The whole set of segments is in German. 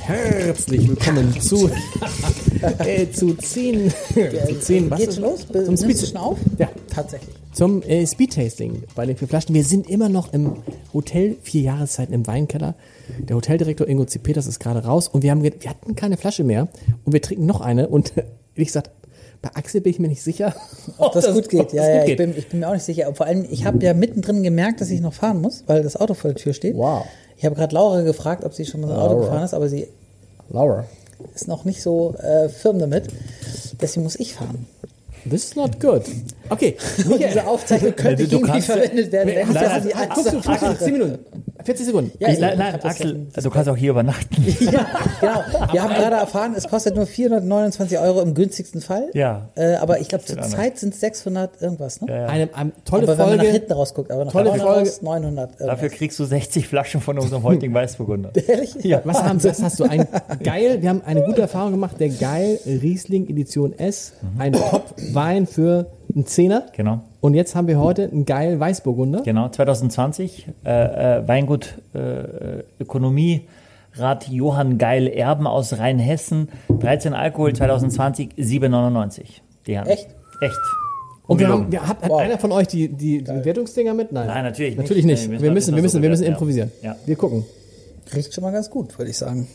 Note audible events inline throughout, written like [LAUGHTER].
Herzlich willkommen zu, [LAUGHS] äh, zu 10, zu 10 was Geht's ist- los? Zum Speed, schon auf? Ja. Tatsächlich. zum äh, Speed-Tasting bei den vier Flaschen. Wir sind immer noch im Hotel Vier Jahreszeiten im Weinkeller. Der Hoteldirektor Ingo C. Peters ist gerade raus und wir haben wir hatten keine Flasche mehr und wir trinken noch eine und [LAUGHS] wie gesagt, bei Axel bin ich mir nicht sicher, [LAUGHS] Ob das, gut geht. Ja, das ja, gut ich bin, ich bin mir auch nicht sicher. Vor allem, ich habe ja mittendrin gemerkt, dass ich noch fahren muss, weil das Auto vor der Tür steht. Wow. Ich habe gerade Laura gefragt, ob sie schon mal so ein Auto gefahren ist, aber sie Laura, ist noch nicht so äh, firm damit. Deswegen muss ich fahren. this is not good. Okay, [LAUGHS] Und diese Aufzeichnung könnte gegen die kannst- verwendet werden, wenn ich Nein, das nein, in die Guckst du, Ansage Axel, 10 Minuten, 40 Sekunden. Ja, ich- Nein, nein, Axel, ja- du kannst auch hier übernachten. [LAUGHS] Ja, genau. [LAUGHS] Wir haben gerade erfahren, es kostet nur 429 Euro im günstigsten Fall. Ja. Äh, aber ich glaube, zur Genau. Zeit sind es 600 irgendwas. Ne? Eine, eine tolle aber wenn man nach Folge. hinten rausguckt, aber nach Tolle vorne Folge. raus 900 irgendwas. Dafür kriegst du 60 Flaschen von unserem heutigen Weißburgunder. [LAUGHS] Ehrlich? Ja. Was, haben, was hast du? Ein geil, wir haben eine gute Erfahrung gemacht. Der Geil Riesling Edition S, ein Top-Wein für einen Zehner. Genau. Und jetzt haben wir heute einen Geil Weißburgunder. Genau, 2020, äh, äh, Weingut äh, Ökonomierat Johann Geil Erben aus Rheinhessen, 13 Alkohol, 2020, 7,99. Die haben. Echt? Echt. Und wir haben, wir, hat, hat Wow. einer von euch die, die, die Wertungsdinger mit? Nein. Nein, natürlich nicht. Natürlich nicht. Nee, Wir müssen, wir müssen, wir müssen improvisieren. Ja. Wir gucken. Riecht schon mal ganz gut, würde ich sagen.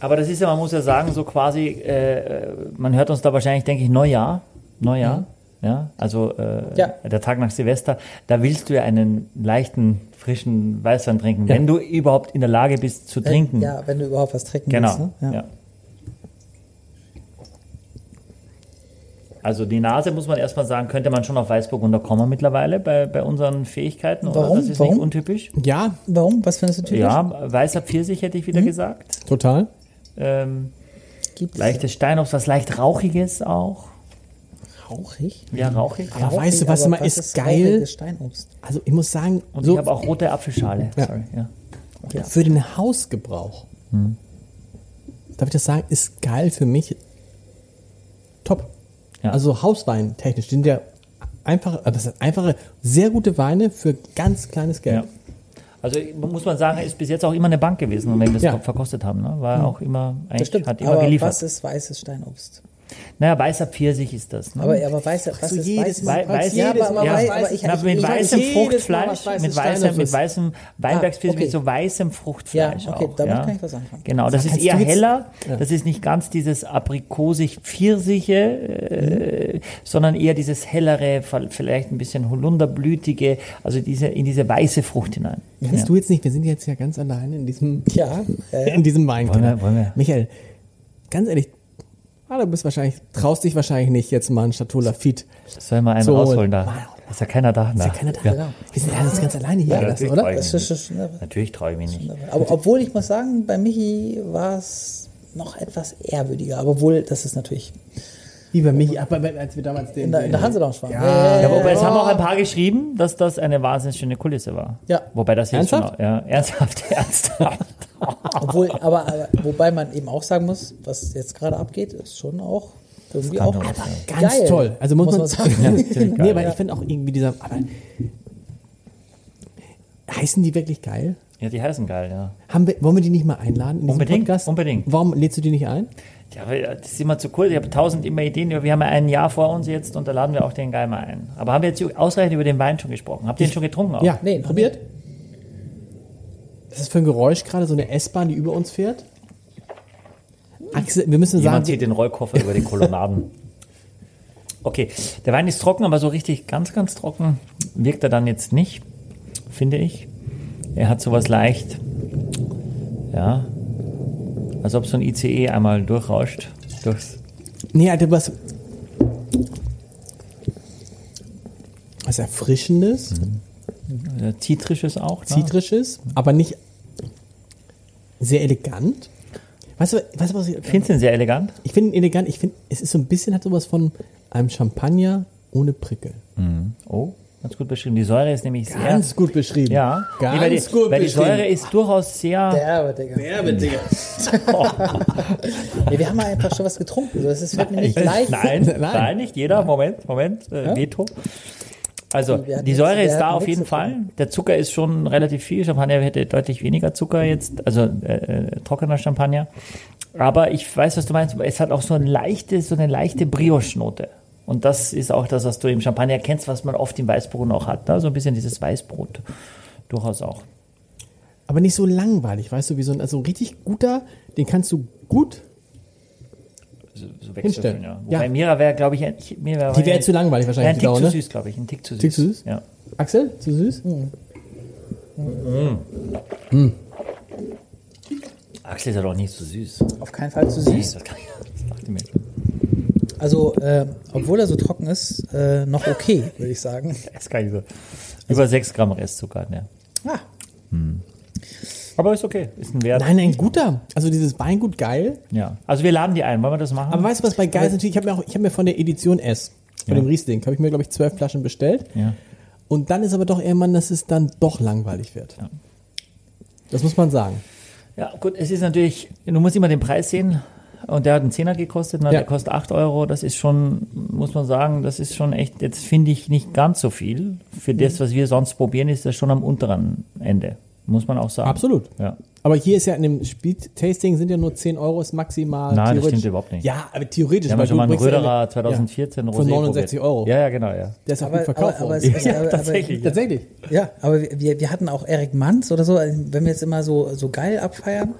Aber das ist ja, man muss ja sagen, so quasi, äh, man hört uns da wahrscheinlich, denke ich, Neujahr. Neujahr. Ja, also äh, Ja. der Tag nach Silvester, da willst du ja einen leichten, frischen Weißwein trinken, wenn du überhaupt in der Lage bist zu trinken. Ja, wenn du überhaupt was trinken Genau. willst. Ne? ja. Also die Nase, muss man erstmal sagen, könnte man schon auf Weißburgunder kommen mittlerweile bei, bei unseren Fähigkeiten. Oder? Warum? Das ist Warum? nicht untypisch. Ja, Warum? Was findest du typisch? Ja, weißer Pfirsich hätte ich wieder Mhm. gesagt. total. Ähm, Gibt's leichtes Steinobst, was leicht rauchiges auch. Rauchig? Ja, rauchig. Aber Rauchig, weißt du, was immer ist geil? Steinobst. Also ich muss sagen, Und so ich habe auch rote Apfelschale. Ja. Sorry, ja. Ja. für den Hausgebrauch, darf ich das sagen, ist geil für mich top. Ja. Also Hauswein technisch sind ja einfache, äh, das sind einfache, sehr gute Weine für ganz kleines Geld. Ja. Also muss man sagen, ist bis jetzt auch immer eine Bank gewesen, wenn wir das Ja. verkostet haben. Ne? War auch immer, Das eigentlich, hat immer aber geliefert. was ist weißes Steinobst? Naja, weißer Pfirsich ist das. Ne? Aber, aber weiße, was du ist jedes? Mal Wei- weiß, ja, aber, aber, Ja, wei- ich aber weiß, ich, Na, mit ich, weißem Fruchtfleisch, mit weißem, mit ist. weißem Weinbergspfirsich, okay. mit so weißem Fruchtfleisch Ja, okay, auch. damit ja. kann ich was anfangen. Genau, das ist Kannst eher heller, Ja. das ist nicht ganz dieses aprikosig-pfirsige, äh, sondern eher dieses hellere, vielleicht ein bisschen holunderblütige, also diese, in diese weiße Frucht hinein. Kennst du jetzt nicht, wir sind jetzt ja ganz alleine in diesem, Ja, ja, [LAUGHS] ja. in diesem Weinkeller. Wollen wir- wollen wir? Michael, ganz ehrlich, ah, du bist wahrscheinlich, traust dich wahrscheinlich nicht jetzt mal ein Chateau Lafitte. Soll mal einen So, rausholen da? wow. Ist ja keiner da. Ist ja keiner da. Wir sind ja jetzt ganz alleine hier Ja, gelassen, oder? Das ist schon, nicht. Natürlich traue ich mich nicht. aber obwohl ich muss sagen, bei Michi war es noch etwas ehrwürdiger. Aber obwohl, das ist natürlich Wie bei mich, aber als wir damals den. in der, in der Hanselounge waren. Ja. Ja, wobei es haben auch ein paar geschrieben, dass das eine wahnsinnig schöne Kulisse war. Ja. Wobei das jetzt Ernsthaft? schon, ja, ernsthaft, [LAUGHS] ernsthaft. Obwohl, aber, aber wobei man eben auch sagen muss, was jetzt gerade abgeht, ist schon auch irgendwie auch sein. Ganz geil, toll. Also muss, muss man, sagen. Ja, [LAUGHS] nee, aber ja. ich finde auch irgendwie dieser. Aber, heißen die wirklich geil? Ja, die heißen geil, ja. Haben wir, wollen wir die nicht mal einladen Unbedingt, Podcast? unbedingt. Warum lädst du die nicht ein? Ja, aber das ist immer zu kurz. Ich habe tausend immer Ideen. Wir haben ja ein Jahr vor uns jetzt und da laden wir auch den Geil mal ein. Aber haben wir jetzt ausreichend über den Wein schon gesprochen? Habt ihr den schon getrunken auch? Ja, Nee, probiert. Was ist das für ein Geräusch gerade? So eine S-Bahn, die über uns fährt? Axel, wir müssen Jemand sagen, zieht den Rollkoffer über die Kolonnaden. Okay, der Wein ist trocken, aber so richtig ganz, ganz trocken wirkt er dann jetzt nicht, finde ich. Er hat sowas leicht, ja, als ob so ein ICE einmal durchrauscht. Durchs, nee, Alter, was. Was Erfrischendes, äh, Zitrisches auch. Ne? Zitrisches, aber nicht sehr elegant. Weißt du, weißt du was ich. Findest du ihn sehr elegant? Ich finde ihn elegant, ich finde, es ist so ein bisschen, hat sowas von einem Champagner ohne Prickel. Oh, ganz gut beschrieben. Die Säure ist nämlich sehr... Ganz gut beschrieben. Ja, ganz nee, weil die, gut weil die beschrieben. Säure ist durchaus sehr... Derbe, Digga. Derbe, Digga. [LAUGHS] Nee, wir haben ja einfach schon was getrunken. So, das ist, wird mir nicht Ich- leicht. Nein, nein, Nein. nicht jeder. Moment, Moment, äh, Veto. Also die Säure ist da auf jeden Fall. Der Zucker ist schon relativ viel. Champagner hätte deutlich weniger Zucker jetzt, also äh, äh, trockener Champagner. Aber ich weiß, was du meinst. Es hat auch so eine leichte, so eine leichte Brioche-Note. Und das ist auch das, was du im Champagner kennst, was man oft im Weißbrot auch hat. Ne? So ein bisschen dieses Weißbrot. Durchaus auch. Aber nicht so langweilig, weißt du, wie so ein, also ein richtig guter, den kannst du gut. So, so wechseln, ja. Ja. Wobei Mira wäre, glaube ich, ein- ich- mir wäre Die wäre zu langweilig wahrscheinlich, Ja, ein Tick zu ne? süß, glaube ich. Ein Tick zu süß. Tick zu süß? Ja. Axel, zu süß? Axel ist ja doch nicht so süß. Auf keinen Fall zu Nee, süß. das kann ich, das dachte ich mir. Also, äh, obwohl er so trocken ist, äh, noch okay, würde ich sagen. Das [LAUGHS] ist gar nicht so. Über 6 Gramm Restzucker, ja. Ah, Aber ist okay, ist ein Wert. Nein, ein guter. Also dieses Weingut geil. Ja. Also wir laden die ein, wollen wir das machen? Aber weißt du, was bei geil ist? Natürlich, ich habe mir, auch- ich hab mir von der Edition S, von Ja. dem Riesling, habe ich mir, glaube ich, zwölf Flaschen bestellt. ja. Und dann ist aber doch irgendwann, dass es dann doch langweilig wird. Ja. Das muss man sagen. ja, gut, es ist natürlich, du musst immer den Preis sehen. Und der hat einen Zehner gekostet, ne? Ja. der kostet 8 Euro. Das ist schon, muss man sagen, das ist schon echt, jetzt finde ich nicht ganz so viel. Für Mhm. das, was wir sonst probieren, ist das schon am unteren Ende. Muss man auch sagen. Absolut. Ja. Aber hier ist ja in dem Speed-Tasting sind ja nur 10 Euro maximal. Nein, das stimmt überhaupt nicht. Ja, aber theoretisch. Wir haben ja schon mal einen ja Röderer immer- 2014 Ja, Rosé für 69 probiert. Euro. Ja, ja, genau, ja. Der ist auch aber, gut verkauft aber, aber, worden. es, Ja, aber, tatsächlich. aber Tatsächlich. ja, aber wir, wir hatten auch Erik Manz oder so, also wenn wir jetzt immer so, so geil abfeiern.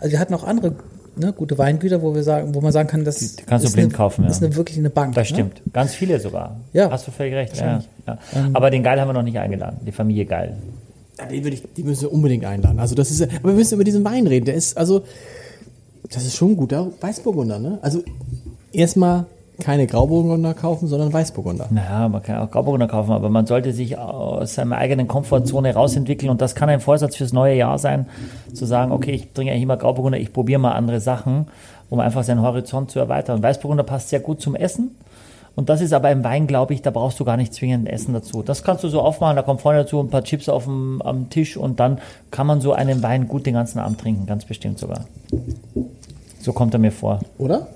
Also wir hatten auch andere ne, gute Weingüter, wo wir sagen, wo man sagen kann, das Die- kannst du ist blind eine, kaufen, ja. ist eine, wirklich eine Bank. Das ne? stimmt. Ganz viele sogar. Ja. Hast du völlig recht. Ja, ja. Aber den Geil haben wir noch nicht eingeladen. Die Familie Geil. Den würde ich, die müssen wir unbedingt einladen. Also das ist, aber wir müssen über diesen Wein reden. Der ist also, das ist schon ein guter Weißburgunder, ne? Also erstmal keine Grauburgunder kaufen, sondern Weißburgunder. Naja, man kann auch Grauburgunder kaufen, aber man sollte sich aus seiner eigenen Komfortzone rausentwickeln und das kann ein Vorsatz fürs neue Jahr sein, zu sagen, okay, ich trinke eigentlich immer Grauburgunder, ich probiere mal andere Sachen, um einfach seinen Horizont zu erweitern. Weißburgunder passt sehr gut zum Essen. Und das ist aber im Wein, glaube ich, da brauchst du gar nicht zwingend Essen dazu. Das kannst du so aufmachen, da kommt vorne dazu ein paar Chips auf dem, am Tisch und dann kann man so einen Wein gut den ganzen Abend trinken, ganz bestimmt sogar. So kommt er mir vor. Oder?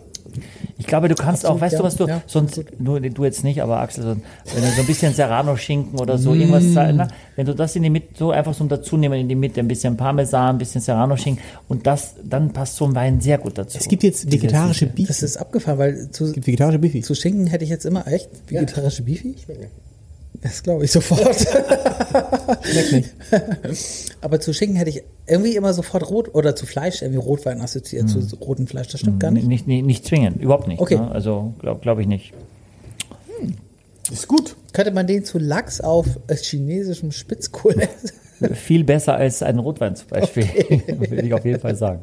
Ich glaube, du kannst auch, weißt ja, du, was du, ja, sonst, nur du jetzt nicht, aber Axel, so, wenn du so ein bisschen Serrano-Schinken oder so irgendwas, Mm. na, wenn du das in die Mitte, so einfach so dazu nehmen in die Mitte, ein bisschen Parmesan, ein bisschen Serrano-Schinken und das, dann passt so ein Wein sehr gut dazu. Es gibt jetzt vegetarische Diese- Beef. Das ist abgefahren, weil zu, Es gibt vegetarische Beefy. zu Schinken hätte ich jetzt immer echt vegetarische Beefy. Das glaube ich sofort. Schmeckt nicht. [LAUGHS] Aber zu Schinken hätte ich irgendwie immer sofort Rot oder zu Fleisch irgendwie Rotwein assoziiert, zu rotem Fleisch. Das stimmt gar nicht. Nicht, nicht, nicht zwingend, überhaupt nicht. Okay. Ne? Also glaube glaub ich nicht. Ist gut. Könnte man den zu Lachs auf chinesischem Spitzkohl [LAUGHS] essen? Viel besser als ein Rotwein zum Beispiel, [LAUGHS] würde ich auf jeden Fall sagen.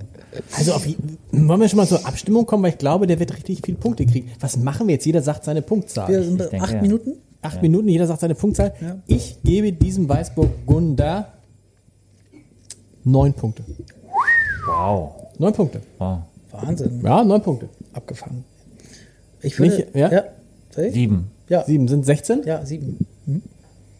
Also auf, wollen wir schon mal zur Abstimmung kommen, weil ich glaube, der wird richtig viele Punkte kriegen. Was machen wir jetzt? Jeder sagt seine Punktzahl. Wir sind bei denke, acht ja. Minuten. Acht Minuten, jeder sagt seine Punktzahl. Ja. Ich gebe diesem Weißburgunder neun Punkte. Wow. Neun Punkte. wow. Wahnsinn. Ja, neun Punkte. Abgefangen. Ich würde. Nicht- ja? Ja. Sieben. Ja. Sieben sind 16. Ja, sieben.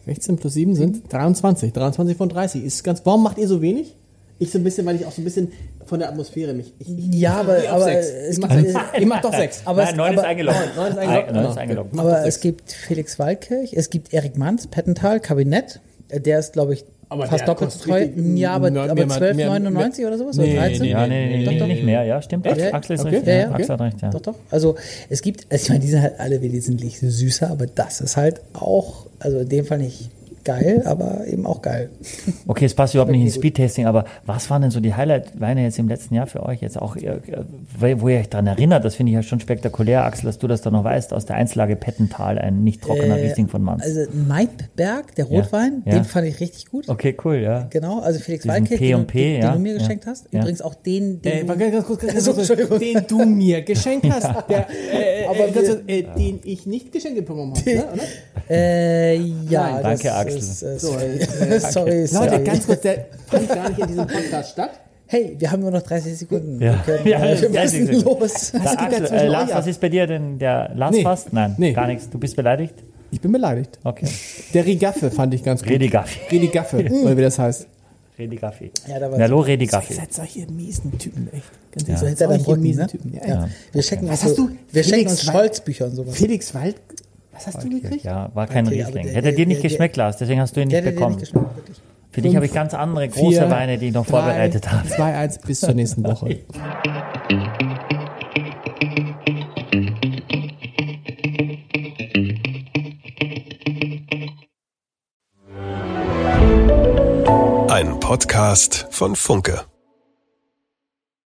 16 plus 7 sind 23. 23 von 30. Ist ganz, warum macht ihr so wenig? Ich so ein bisschen, weil ich auch so ein bisschen von der Atmosphäre mich. Ich, ich, Ja, aber, aber sechs. es ich, gibt, mach, ich mach doch 6. aber, Nein, es, neun ist eingeloggt. Neun ist eingeloggt, Ein- neun ist eingeloggt. Aber sechs. es gibt Felix Waldkirch, es gibt Erik Manns, Pettental, Kabinett. Der ist, glaube ich, Aber fast doppelt so teuer. richtig- Ja, aber, aber mehr- 12,99 oder sowas? Nee, oder 13? nee, Ja, nee, nee, Doch, nee, doch. nicht mehr, ja, stimmt. Echt? Axel, ist Okay. recht. Ja, Ja, ja, Axel hat recht, ja. Doch, doch. Also es gibt, also ich meine, die sind halt alle wesentlich süßer, aber das ist halt auch, also in dem Fall nicht geil, aber eben auch geil. [LAUGHS] Okay, es passt überhaupt nicht ins Speedtasting, aber was waren denn so die Highlight-Weine jetzt im letzten Jahr für euch? Jetzt auch, äh, wo ihr euch daran erinnert, das finde ich ja schon spektakulär, Axel, dass du das da noch weißt, aus der Einzellage Pettental, ein nicht trockener Äh, Riesling von Manz. Also Maidberg, der Rotwein, ja. den fand ich richtig gut. okay, cool, ja. Genau, also Felix Waldkirch, P den, und du- P, den, ja, den du mir ja, geschenkt hast. ja. Übrigens auch den, den Äh, du, ganz kurz, ganz [LAUGHS] Also, kurz, den du mir geschenkt hast, der, äh, Aber äh, wir- äh, den ich nicht geschenkt bekommen habe. Ne, oder? Äh, ja, Nein, danke, Axel. Ist, äh, So, sorry, äh, [LAUGHS] sorry, sorry. Leute, ganz kurz, der fand gar nicht in diesem Podcast statt. Hey, wir haben nur noch 30 Sekunden. Ja. Wir, können, Ja, wir 30 müssen Sekunden. los. Da, geht da Axel, äh, Lars, was ist bei dir denn der Lars Nee. fast? Nein, Nee. gar nichts. Du bist beleidigt? Ich bin beleidigt. Okay. Der Rigaffe fand ich ganz gut. Redi Gaffi. Redi Gaffe, [LAUGHS] oder wie das heißt. Redi Gaffi. Ja, da war Nalo Redi Ihr Gaffi. seid solche miesen Typen, echt. Ganz Ja. ehrlich, so seid hinter deinem Rücken, miesen ne? Typen. Ja, Ja. ja. Wir schenken Was uns, hast du? wir schenken Felix uns Wald- Scholz-Bücher und sowas. Felix Wald, Was hast du gekriegt? Ja, war kein Okay, Riesling. der- Hätte der- dir nicht der- geschmeckt, Lars, deswegen hast du ihn Der nicht bekommen. nicht geschmeckt, wirklich. Für dich habe ich ganz andere große Vier, Weine, die ich noch drei, vorbereitet habe. 2-1 bis zur nächsten Woche. [LAUGHS] Ein Podcast von Funke.